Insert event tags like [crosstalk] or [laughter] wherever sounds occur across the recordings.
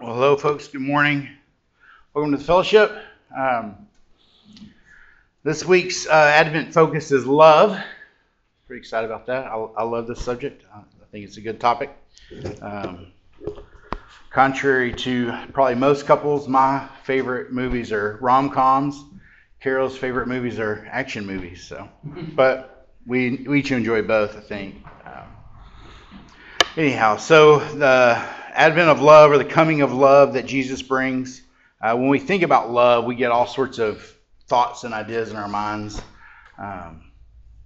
Well, hello, folks. Good morning. Welcome to the fellowship. Um, this week's uh, Advent focus is love. Pretty excited about that. I, I love this subject. I think it's a good topic. Um, contrary to probably most couples, my favorite movies are rom coms. Carol's favorite movies are action movies. So, [laughs] but we we each enjoy both, I think. Um, anyhow, so the advent of love or the coming of love that Jesus brings. Uh, when we think about love, we get all sorts of thoughts and ideas in our minds. Um,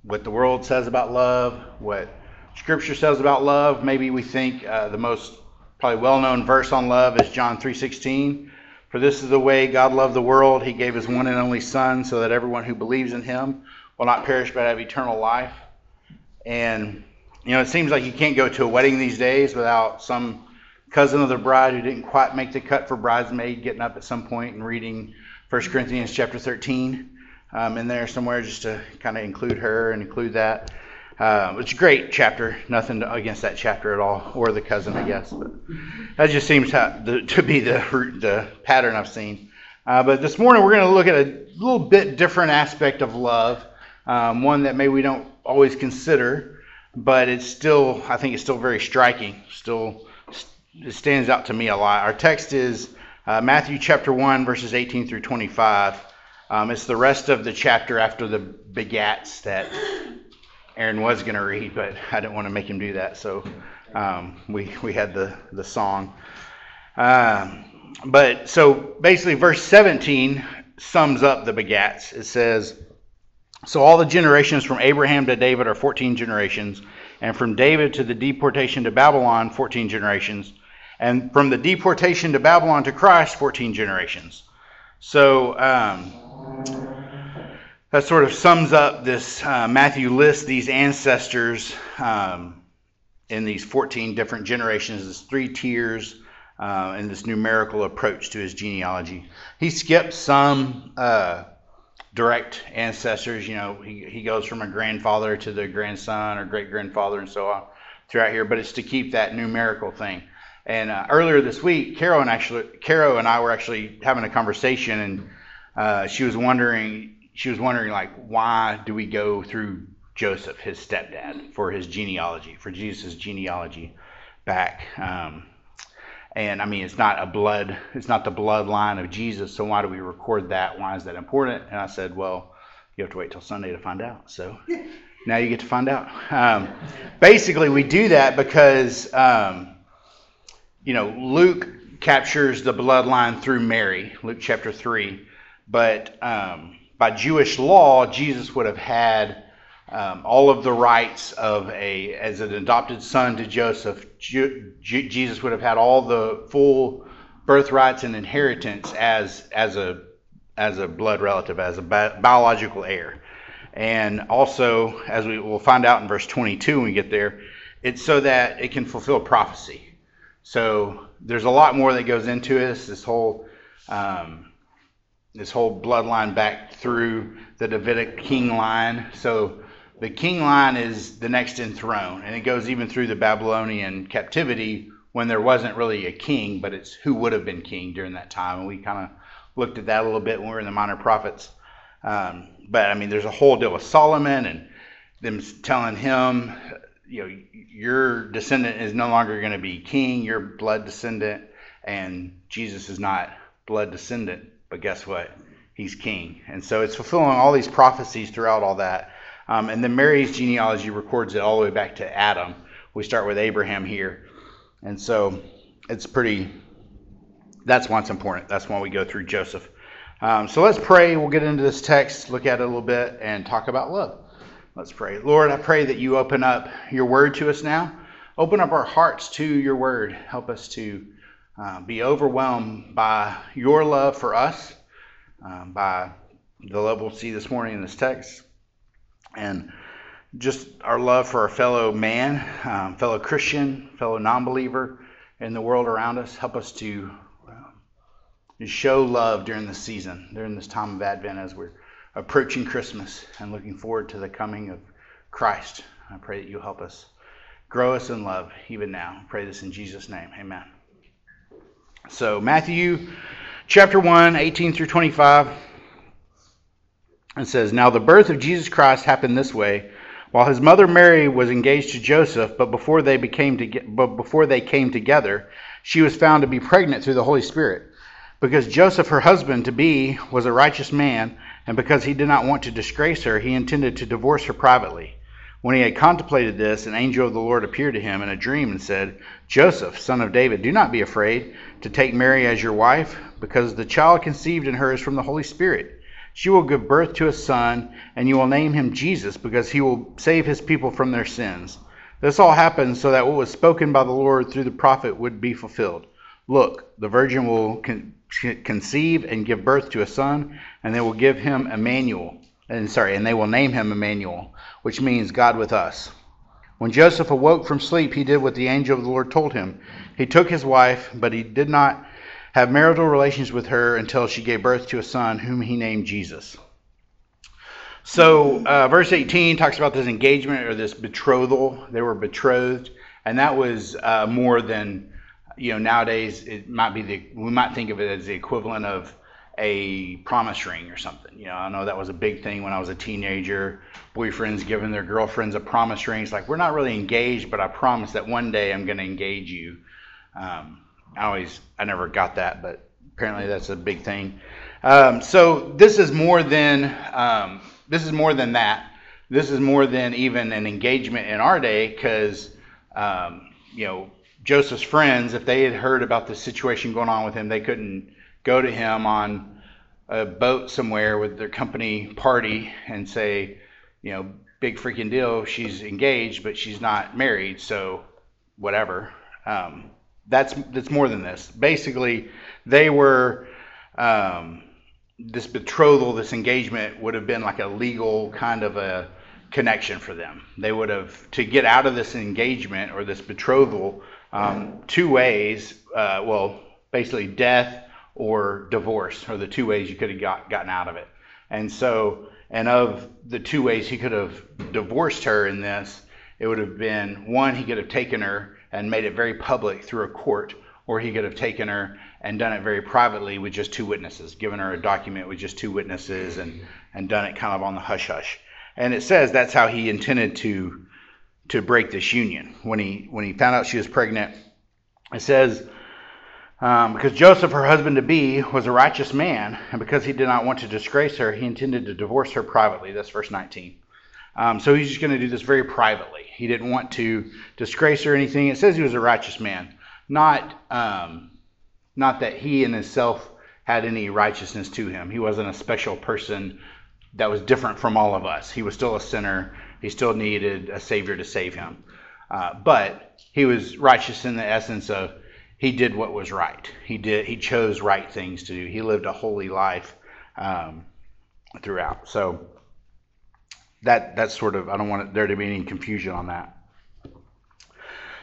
what the world says about love, what Scripture says about love. Maybe we think uh, the most probably well-known verse on love is John 3:16. For this is the way God loved the world; He gave His one and only Son, so that everyone who believes in Him will not perish but have eternal life. And you know, it seems like you can't go to a wedding these days without some cousin of the bride who didn't quite make the cut for bridesmaid getting up at some point and reading 1 Corinthians chapter 13 um, in there somewhere just to kind of include her and include that. Uh, it's a great chapter. Nothing against that chapter at all, or the cousin, I guess. But that just seems to, to be the, the pattern I've seen. Uh, but this morning we're going to look at a little bit different aspect of love, um, one that maybe we don't always consider, but it's still, I think, it's still very striking. Still stands out to me a lot. Our text is uh, Matthew chapter 1, verses 18 through 25. Um, it's the rest of the chapter after the begats that Aaron was going to read, but I didn't want to make him do that, so um, we, we had the, the song. Um, but so basically, verse 17 sums up the begats. It says, So all the generations from Abraham to David are 14 generations, and from David to the deportation to Babylon, 14 generations and from the deportation to Babylon to Christ, 14 generations. So um, that sort of sums up this. Uh, Matthew lists these ancestors um, in these 14 different generations, these three tiers, uh, and this numerical approach to his genealogy. He skips some uh, direct ancestors. You know, he, he goes from a grandfather to the grandson or great grandfather and so on throughout here, but it's to keep that numerical thing. And uh, earlier this week, Carol and actually, Carol and I were actually having a conversation, and uh, she was wondering, she was wondering like, why do we go through Joseph, his stepdad, for his genealogy, for Jesus' genealogy back? Um, and I mean, it's not a blood, it's not the bloodline of Jesus. So why do we record that? Why is that important? And I said, well, you have to wait till Sunday to find out. So [laughs] now you get to find out. Um, basically, we do that because. Um, you know, Luke captures the bloodline through Mary, Luke chapter 3. But um, by Jewish law, Jesus would have had um, all of the rights of a, as an adopted son to Joseph, Ju- Jesus would have had all the full birthrights and inheritance as, as, a, as a blood relative, as a bi- biological heir. And also, as we will find out in verse 22 when we get there, it's so that it can fulfill prophecy. So there's a lot more that goes into this. This whole um, this whole bloodline back through the Davidic king line. So the king line is the next in throne, and it goes even through the Babylonian captivity when there wasn't really a king, but it's who would have been king during that time. And we kind of looked at that a little bit when we were in the Minor Prophets. Um, but I mean, there's a whole deal with Solomon and them telling him you know, your descendant is no longer going to be king, your blood descendant, and Jesus is not blood descendant, but guess what? He's king. And so it's fulfilling all these prophecies throughout all that. Um, and then Mary's genealogy records it all the way back to Adam. We start with Abraham here. And so it's pretty, that's why it's important. That's why we go through Joseph. Um, so let's pray. We'll get into this text, look at it a little bit, and talk about love. Let's pray. Lord, I pray that you open up your word to us now. Open up our hearts to your word. Help us to uh, be overwhelmed by your love for us, um, by the love we'll see this morning in this text, and just our love for our fellow man, um, fellow Christian, fellow non believer in the world around us. Help us to uh, show love during this season, during this time of Advent as we're approaching Christmas and looking forward to the coming of Christ. I pray that you help us grow us in love even now. I pray this in Jesus' name. Amen. So, Matthew chapter 1, 18 through 25. It says, Now the birth of Jesus Christ happened this way. While his mother Mary was engaged to Joseph, but before they became to, but before they came together, she was found to be pregnant through the Holy Spirit. Because Joseph, her husband to be, was a righteous man, and because he did not want to disgrace her, he intended to divorce her privately. When he had contemplated this, an angel of the Lord appeared to him in a dream and said, Joseph, son of David, do not be afraid to take Mary as your wife, because the child conceived in her is from the Holy Spirit. She will give birth to a son, and you will name him Jesus, because he will save his people from their sins. This all happened so that what was spoken by the Lord through the prophet would be fulfilled. Look, the virgin will con- conceive and give birth to a son, and they will give him Emmanuel. And sorry, and they will name him Emmanuel, which means God with us. When Joseph awoke from sleep, he did what the angel of the Lord told him. He took his wife, but he did not have marital relations with her until she gave birth to a son whom he named Jesus. So, uh, verse 18 talks about this engagement or this betrothal. They were betrothed, and that was uh, more than, you know, nowadays it might be the, we might think of it as the equivalent of a promise ring or something. You know, I know that was a big thing when I was a teenager. Boyfriends giving their girlfriends a promise ring. It's like, we're not really engaged, but I promise that one day I'm going to engage you. Um, I always, I never got that, but apparently that's a big thing. Um, so this is more than um, this is more than that. This is more than even an engagement in our day, because um, you know Joseph's friends, if they had heard about the situation going on with him, they couldn't go to him on a boat somewhere with their company party and say, you know, big freaking deal. She's engaged, but she's not married, so whatever. Um, that's that's more than this. Basically, they were um, this betrothal, this engagement would have been like a legal kind of a connection for them. They would have to get out of this engagement or this betrothal um, two ways. Uh, well, basically death or divorce are the two ways you could have got, gotten out of it. And so, and of the two ways he could have divorced her in this, it would have been one, he could have taken her and made it very public through a court, or he could have taken her and done it very privately with just two witnesses, given her a document with just two witnesses and, and done it kind of on the hush hush. And it says that's how he intended to to break this union. When he when he found out she was pregnant, it says um, because Joseph, her husband to be, was a righteous man, and because he did not want to disgrace her, he intended to divorce her privately. That's verse 19. Um, so he's just going to do this very privately. He didn't want to disgrace her or anything. It says he was a righteous man, not um, not that he in himself had any righteousness to him. He wasn't a special person that was different from all of us. He was still a sinner. He still needed a savior to save him. Uh, but he was righteous in the essence of he did what was right. He did. He chose right things to do. He lived a holy life um, throughout. So that that's sort of I don't want there to be any confusion on that.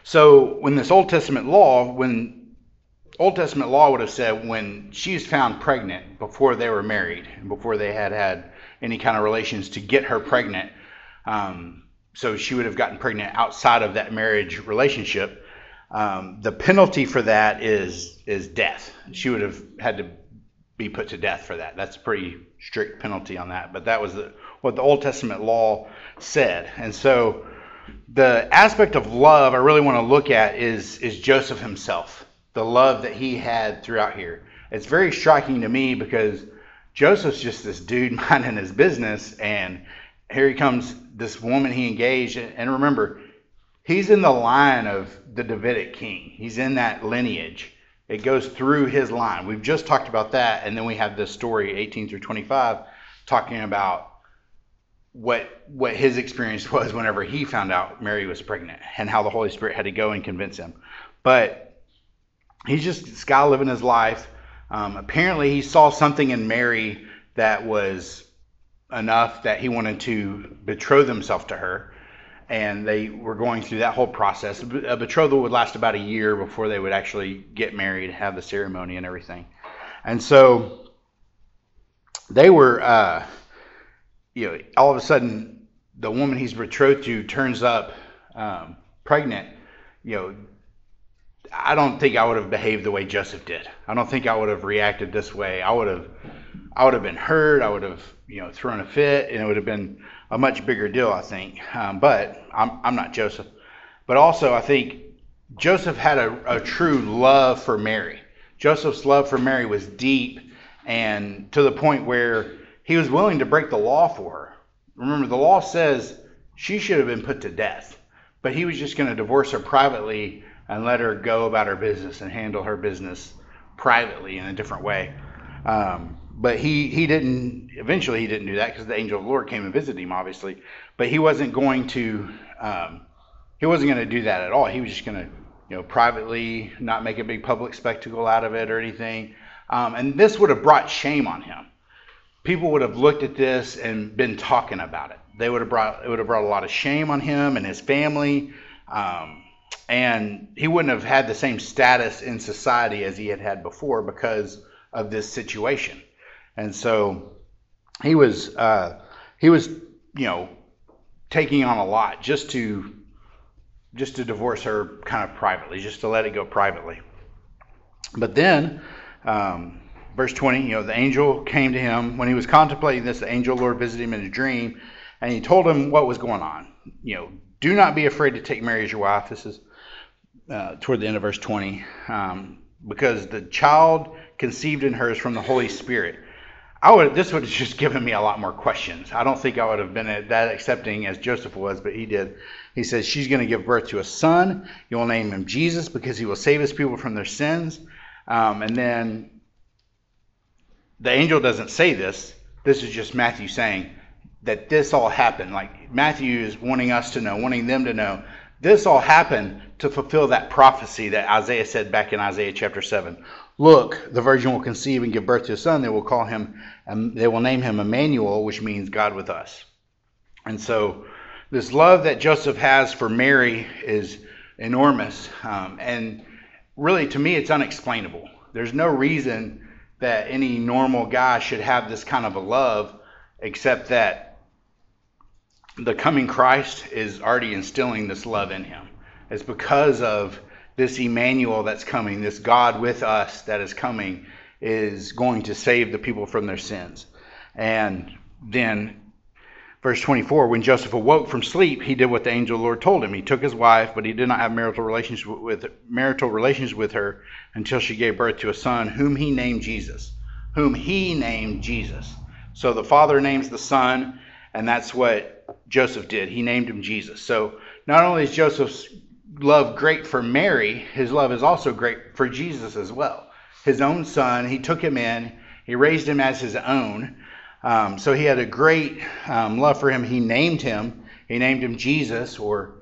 So when this Old Testament law, when Old Testament law would have said when she's found pregnant before they were married and before they had had any kind of relations to get her pregnant, um, so she would have gotten pregnant outside of that marriage relationship. Um, the penalty for that is is death. She would have had to be put to death for that. That's a pretty strict penalty on that. But that was the, what the Old Testament law said. And so the aspect of love I really want to look at is, is Joseph himself, the love that he had throughout here. It's very striking to me because Joseph's just this dude [laughs] minding his business, and here he comes, this woman he engaged. And remember, he's in the line of the Davidic king, he's in that lineage. It goes through his line. We've just talked about that, and then we have this story, 18 through 25, talking about what what his experience [laughs] was whenever he found out Mary was pregnant and how the Holy Spirit had to go and convince him. But he's just this guy living his life. Um, apparently, he saw something in Mary that was enough that he wanted to betroth himself to her. And they were going through that whole process. A betrothal would last about a year before they would actually get married, have the ceremony, and everything. And so they were. Uh, you know, all of a sudden the woman he's betrothed to turns up um, pregnant, you know, I don't think I would have behaved the way Joseph did. I don't think I would have reacted this way. I would have, I would have been hurt. I would have, you know, thrown a fit, and it would have been a much bigger deal, I think. Um, but I'm, I'm not Joseph. But also, I think Joseph had a, a true love for Mary. Joseph's love for Mary was deep, and to the point where he was willing to break the law for her. Remember, the law says she should have been put to death, but he was just going to divorce her privately and let her go about her business and handle her business privately in a different way. Um, but he, he didn't, eventually, he didn't do that because the angel of the Lord came and visited him, obviously. But he wasn't going to, um, he wasn't going to do that at all. He was just going to, you know, privately not make a big public spectacle out of it or anything. Um, and this would have brought shame on him. People would have looked at this and been talking about it. They would have brought, it would have brought a lot of shame on him and his family. Um, and he wouldn't have had the same status in society as he had had before because of this situation. And so he was uh, he was you know taking on a lot just to just to divorce her kind of privately, just to let it go privately. But then, um, verse 20, you know, the angel came to him when he was contemplating this. The angel Lord visited him in a dream, and he told him what was going on. You know, do not be afraid to take Mary as your wife. This is uh, toward the end of verse 20, um, because the child conceived in her is from the Holy Spirit. I would this would have just given me a lot more questions. I don't think I would have been that accepting as Joseph was, but he did. He says she's going to give birth to a son. You will name him Jesus because he will save his people from their sins. Um, and then the angel doesn't say this. This is just Matthew saying that this all happened. Like Matthew is wanting us to know, wanting them to know this all happened to fulfill that prophecy that Isaiah said back in Isaiah chapter 7. Look, the virgin will conceive and give birth to a son. They will call him, and they will name him Emmanuel, which means God with us. And so, this love that Joseph has for Mary is enormous. Um, and really, to me, it's unexplainable. There's no reason that any normal guy should have this kind of a love, except that the coming Christ is already instilling this love in him. It's because of this Emmanuel that's coming, this God with us that is coming, is going to save the people from their sins. And then, verse 24, when Joseph awoke from sleep, he did what the angel the Lord told him. He took his wife, but he did not have marital relations with marital relations with her until she gave birth to a son, whom he named Jesus. Whom he named Jesus. So the father names the son, and that's what Joseph did. He named him Jesus. So not only is Joseph's love great for Mary, his love is also great for Jesus as well. His own son, he took him in, he raised him as his own. Um, so he had a great um, love for him. He named him. He named him Jesus or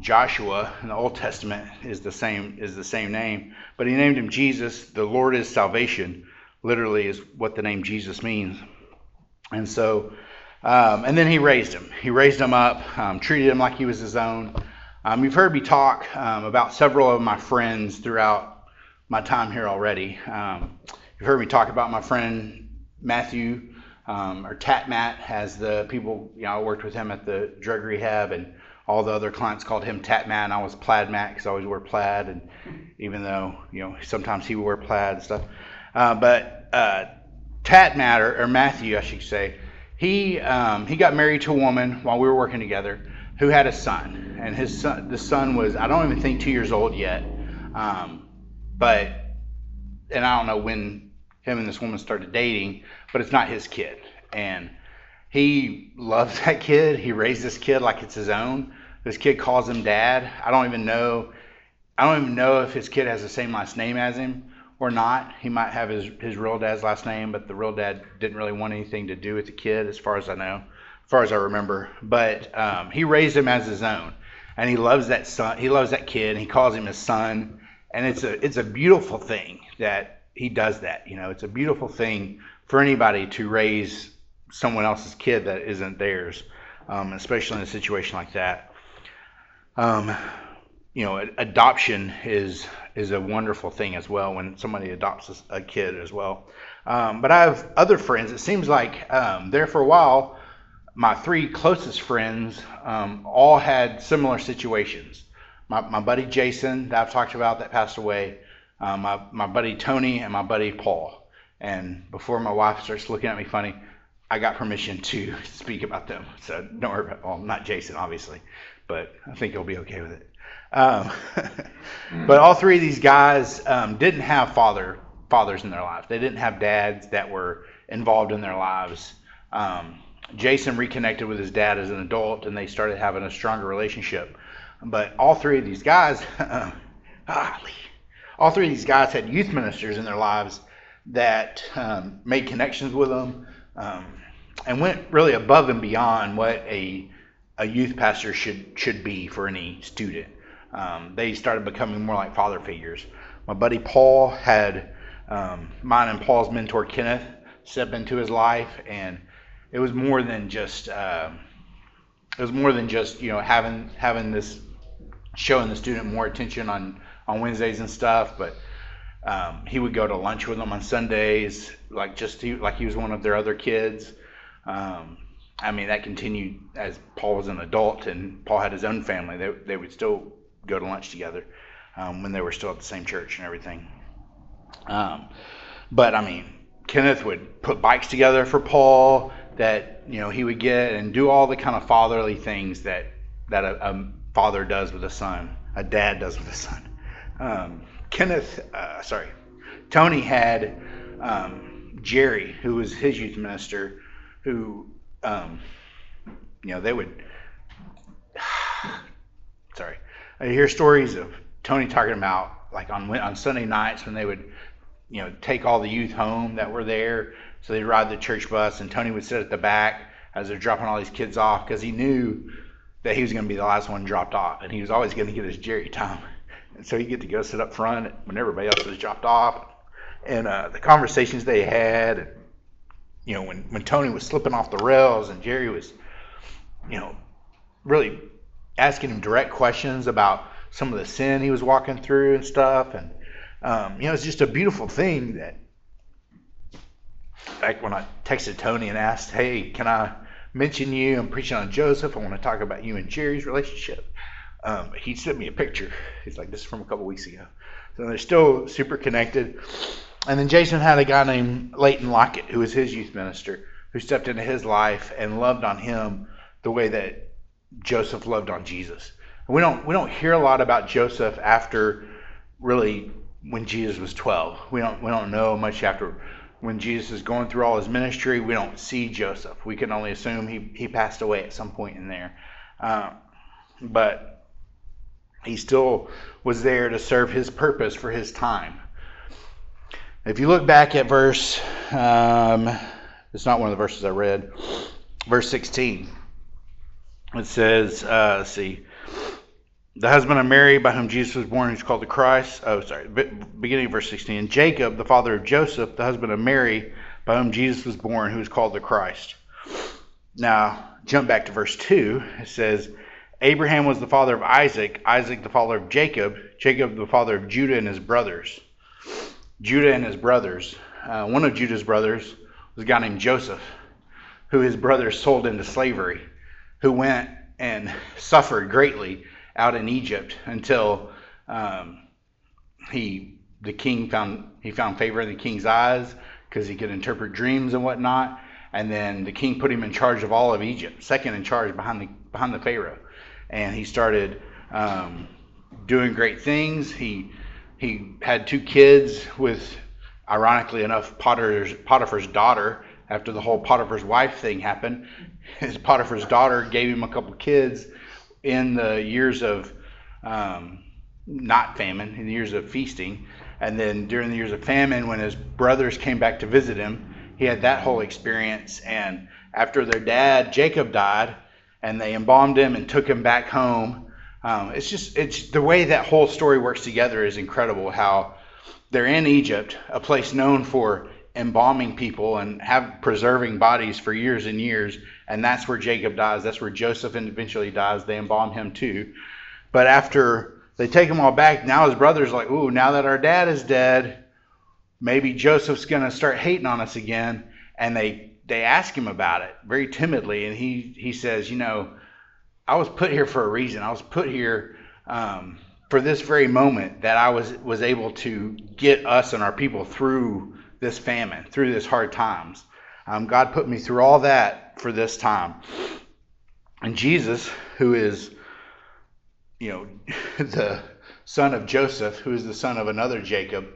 Joshua in the Old Testament is the same is the same name, but he named him Jesus. The Lord is salvation. Literally is what the name Jesus means. And so um, and then he raised him. He raised him up, um, treated him like he was his own. Um, you've heard me talk um, about several of my friends throughout my time here already. Um, you've heard me talk about my friend Matthew, um, or Tat Matt, as the people, you know, I worked with him at the drug rehab, and all the other clients called him Tat Matt, and I was Plaid Matt because I always wear plaid, and even though, you know, sometimes he would wear plaid and stuff. Uh, but uh, Tat Matt, or, or Matthew, I should say, he um, he got married to a woman while we were working together who had a son, and his son the son was I don't even think two years old yet, um, but and I don't know when him and this woman started dating, but it's not his kid, and he loves [laughs] that kid. He raised this kid like it's his own. This kid calls him dad. I don't even know. I don't even know if his kid has the same last name as him or not. He might have his, his real dad's last name, but the real dad didn't really want anything to do with the kid, as far as I know, far as I remember. But um, he raised him as his own, and he loves that son. He loves that kid. He calls him his son, and it's a it's a beautiful thing that he does that. You know, it's a beautiful thing for anybody to raise someone else's kid that isn't theirs, um, especially in a situation like that. Um, you know, adoption is is a wonderful thing as well when somebody adopts a kid as well. Um, but I have other friends. It seems like um, there for a while, my three closest friends um, all had similar situations. my, my buddy Jason that I've talked about that passed away, uh, my, my buddy Tony, and my buddy Paul. And before my wife starts looking at me funny, I got permission to [laughs] speak about them. So don't worry about, well, not Jason, obviously, but I think you'll be okay with it. Um, [laughs] but all three of these guys um, didn't have father fathers in their lives. They didn't have dads that were involved in their lives. Um, Jason reconnected with his dad as an adult, and they started having a stronger relationship. But all three of these guys, [laughs] all three of these guys had youth ministers in their lives that um, made connections with them um, and went really above and beyond what a a youth pastor should should be for any student. Um, they started becoming more like father figures. My buddy Paul had um, mine and Paul's mentor Kenneth step into his life, and it was more than just uh, it was more than just you know having having this showing the student more attention on on Wednesdays and stuff, but um, he would go to lunch with them on Sundays, like just he, like he was one of their other kids. Um, I mean, that continued as Paul was an adult and Paul had his own family. They, they would still go to lunch together um, when they were still at the same church and everything. Um, but I mean, Kenneth would put bikes together for Paul that you know he would get and do all the kind of fatherly things that that a, a father does with a son, a dad does with a son. Um, Kenneth, uh, sorry, Tony had um, Jerry, who was his youth minister, who, um, you know, they would. [sighs] sorry, I hear stories of Tony talking about like on on Sunday nights when they would, you know, take all the youth home that were there. So they'd ride the church bus, and Tony would sit at the back as they're dropping all these kids off because he knew that he was going to be the last one dropped off, and he was always going to get his Jerry time. And so he'd get to go sit up front when everybody else was dropped off. And uh, the conversations they had, and, you know, when, when Tony was slipping off the rails and Jerry was, you know, really asking him direct questions about some of the sin he was walking through and stuff. And, um, you know, it's just a beautiful thing that, like when I texted Tony and asked, hey, can I mention you? I'm preaching on Joseph. I want to talk about you and Jerry's relationship. Um, he sent me a picture. He's like, this is from a couple weeks ago. So they're still super connected. And then Jason had a guy named Leighton Lockett, who was his youth minister, who stepped into his life and loved on him the way that Joseph loved on Jesus. And we don't we don't hear a lot about Joseph after really when Jesus was 12. We don't we don't know much after when Jesus is going through all his ministry. We don't see Joseph. We can only assume he he passed away at some point in there. Uh, but he still was there to serve his purpose for his time. If you look back at verse, um, it's not one of the verses I read, verse 16. It says, uh, let's see, the husband of Mary by whom Jesus was born, who's called the Christ. Oh, sorry, beginning of verse 16. Jacob, the father of Joseph, the husband of Mary, by whom Jesus was born, who is called the Christ. Now, jump back to verse 2. It says, Abraham was the father of Isaac, Isaac the father of Jacob, Jacob the father of Judah and his brothers. Judah and his brothers. Uh, one of Judah's brothers was a guy named Joseph, who his brothers sold into slavery, who went and suffered greatly out in Egypt until um, he the king found he found favor in the king's eyes because he could interpret dreams and whatnot. And then the king put him in charge of all of Egypt, second in charge behind the behind the pharaoh and he started um, doing great things. He he had two kids with, ironically enough, Potter's, Potiphar's daughter. After the whole Potiphar's wife thing happened, [laughs] his Potiphar's daughter gave him a couple kids in the years of um, not famine, in the years of feasting. And then during the years of famine, when his brothers came back to visit him, he had that whole experience. And after their dad, Jacob, died, and they embalmed him and took him back home. Um, it's just it's the way that whole story works together is incredible. How they're in Egypt, a place known for embalming people and have preserving bodies for years and years, and that's where Jacob dies. That's where Joseph eventually dies. They embalm him too. But after they take him all back, now his brother's like, "Ooh, now that our dad is dead, maybe Joseph's gonna start hating on us again." And they they ask him about it very timidly, and he he says, you know, I was put here for a reason. I was put here um, for this very moment that I was was able to get us and our people through this famine, through this hard times. Um, God put me through all that for this time. And Jesus, who is, you know, [laughs] the son of Joseph, who is the son of another Jacob,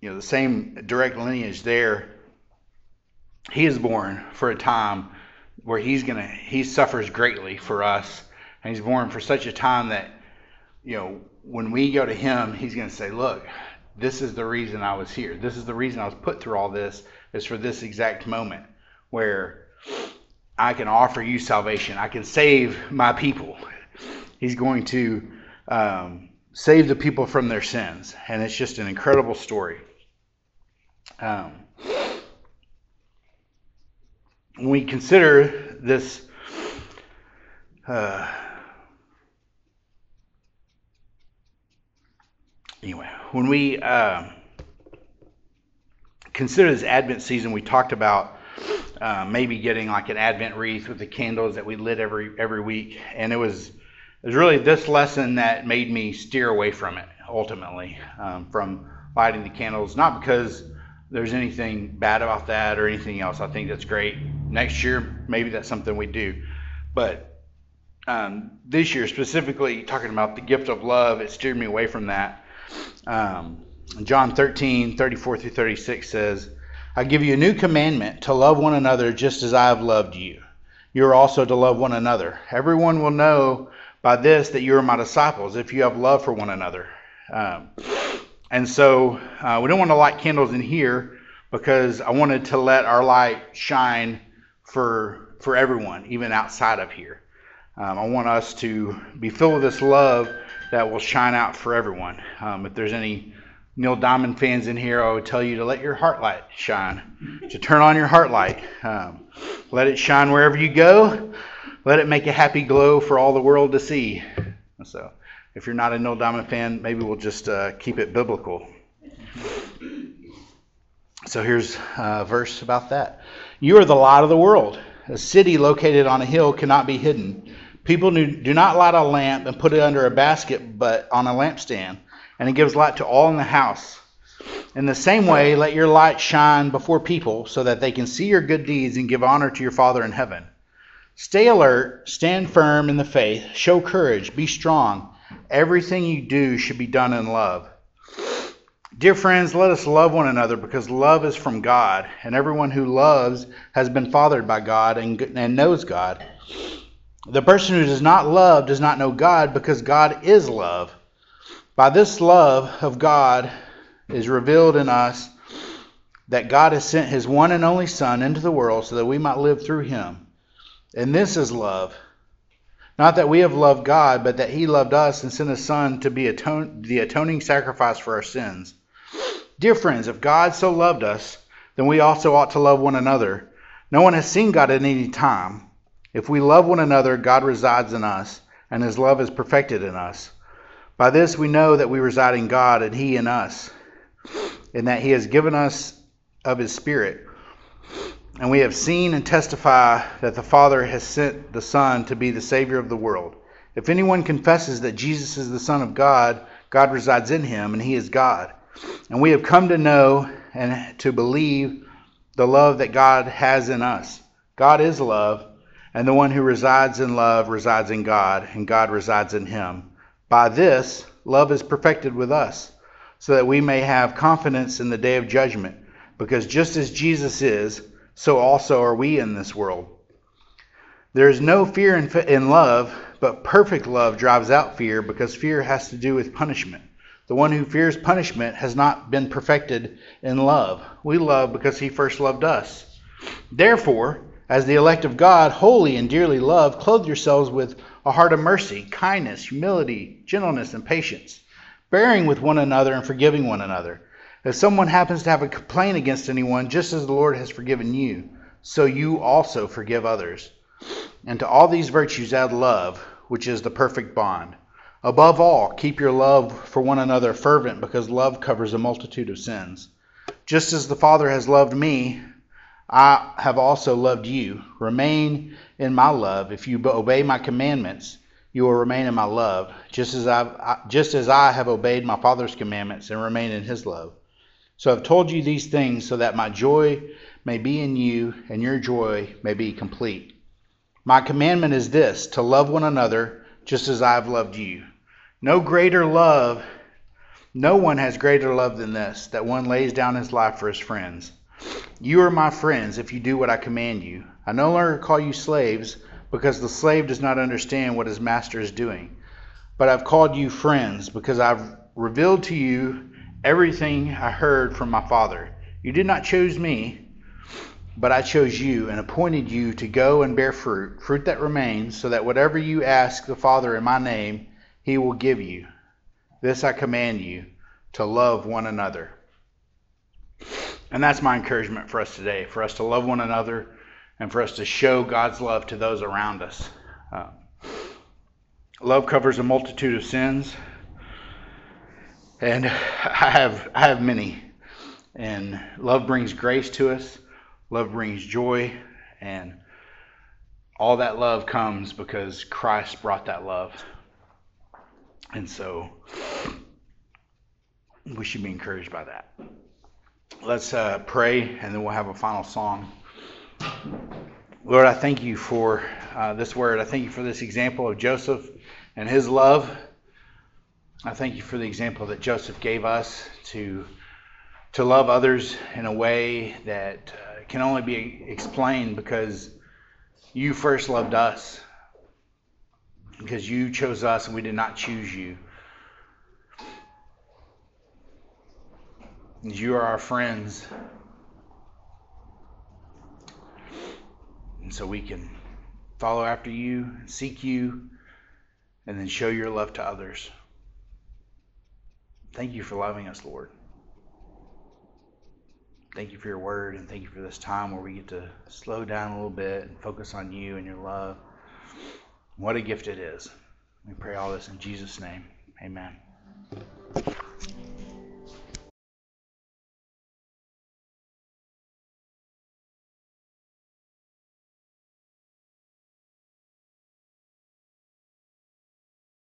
you know, the same direct lineage there, he is born for a time where he's gonna he suffers greatly for us, and he's born for such a time that, you know, when we go to him, he's gonna say, look, this is the reason I was here. This is the reason I was put through all this is for this exact moment where I can offer you salvation. I can save my people. He's going to um, save the people from their sins. And it's just an incredible story. Um, when we consider this. Uh, anyway, when we uh, consider this Advent season, we talked about uh, maybe getting like an Advent wreath with the candles that we lit every every week, and it was it was really this lesson that made me steer away from it ultimately um, from lighting the candles, not because there's anything bad about that or anything else. I think that's great. Next year, maybe that's something we do, but um, this year specifically talking about the gift of love, it steered me away from that. Um, John 13, 34 through 36 says, I give you a new commandment to love one another just as I have loved you. You are also to love one another. Everyone will know by this that you are my disciples if you have love for one another. Um, and so uh, we don't want to light candles in here because I wanted to let our light shine for for everyone, even outside of here. Um, I want us to be filled with this love that will shine out for everyone. Um, if there's any Neil Diamond fans in here, I would tell you to let your heart light shine, to turn on your heart light. Um, let it shine wherever you go. Let it make a happy glow for all the world to see. So, if you're not a Neil Diamond fan, maybe we'll just uh, keep it biblical. So, here's a verse about that. You are the light of the world. A city located on a hill cannot be hidden. People do not light a lamp and put it under a basket, but on a lampstand, and it gives light to all in the house. In the same way, let your light shine before people so that they can see your good deeds and give honor to your Father in heaven. Stay alert, stand firm in the faith, show courage, be strong. Everything you do should be done in love. Dear friends, let us love one another because love is from God, and everyone who loves has been fathered by God and, and knows God. The person who does not love does not know God because God is love. By this love of God is revealed in us that God has sent his one and only Son into the world so that we might live through him. And this is love. Not that we have loved God, but that he loved us and sent his Son to be atone, the atoning sacrifice for our sins. Dear friends, if God so loved us, then we also ought to love one another. No one has seen God at any time. If we love one another, God resides in us, and his love is perfected in us. By this we know that we reside in God and he in us, and that he has given us of his Spirit. And we have seen and testify that the Father has sent the Son to be the Savior of the world. If anyone confesses that Jesus is the Son of God, God resides in him, and he is God. And we have come to know and to believe the love that God has in us. God is love. And the one who resides in love resides in God, and God resides in him. By this, love is perfected with us, so that we may have confidence in the day of judgment, because just as Jesus is, so also are we in this world. There is no fear in, in love, but perfect love drives out fear, because fear has to do with punishment. The one who fears punishment has not been perfected in love. We love because he first loved us. Therefore, as the elect of God, holy and dearly loved, clothe yourselves with a heart of mercy, kindness, humility, gentleness, and patience, bearing with one another and forgiving one another. If someone happens to have a complaint against anyone, just as the Lord has forgiven you, so you also forgive others. And to all these virtues add love, which is the perfect bond. Above all, keep your love for one another fervent, because love covers a multitude of sins. Just as the Father has loved me, I have also loved you. Remain in my love. If you obey my commandments, you will remain in my love, just as I just as I have obeyed my Father's commandments and remain in his love. So I've told you these things so that my joy may be in you and your joy may be complete. My commandment is this to love one another just as I have loved you. No greater love, no one has greater love than this, that one lays down his life for his friends. You are my friends if you do what I command you. I no longer call you slaves, because the slave does not understand what his master is doing. But I've called you friends, because I've revealed to you everything I heard from my Father. You did not choose me, but I chose you and appointed you to go and bear fruit, fruit that remains, so that whatever you ask the Father in my name, he will give you. This I command you to love one another. And that's my encouragement for us today, for us to love one another and for us to show God's love to those around us. Uh, love covers a multitude of sins. And I have I have many. And love brings grace to us. Love brings joy and all that love comes because Christ brought that love. And so we should be encouraged by that. Let's uh, pray and then we'll have a final song. Lord, I thank you for uh, this word. I thank you for this example of Joseph and his love. I thank you for the example that Joseph gave us to to love others in a way that uh, can only be explained because you first loved us. Because you chose us and we did not choose you. You are our friends. And so we can follow after you, seek you, and then show your love to others. Thank you for loving us, Lord. Thank you for your word, and thank you for this time where we get to slow down a little bit and focus on you and your love. What a gift it is. We pray all this in Jesus' name. Amen.